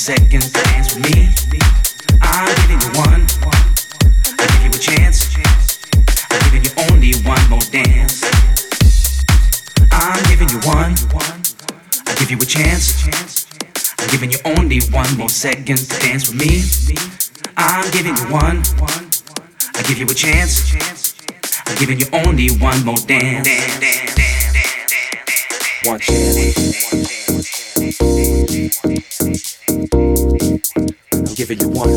second dance with me. I'm giving you one. I give you a chance. I'm giving you only one more dance. I'm giving you one. I give you a chance. I'm giving you only one more second to dance with me. I'm giving you one. I give you a chance. I'm giving you only one more dance. One chance. I'm giving you one.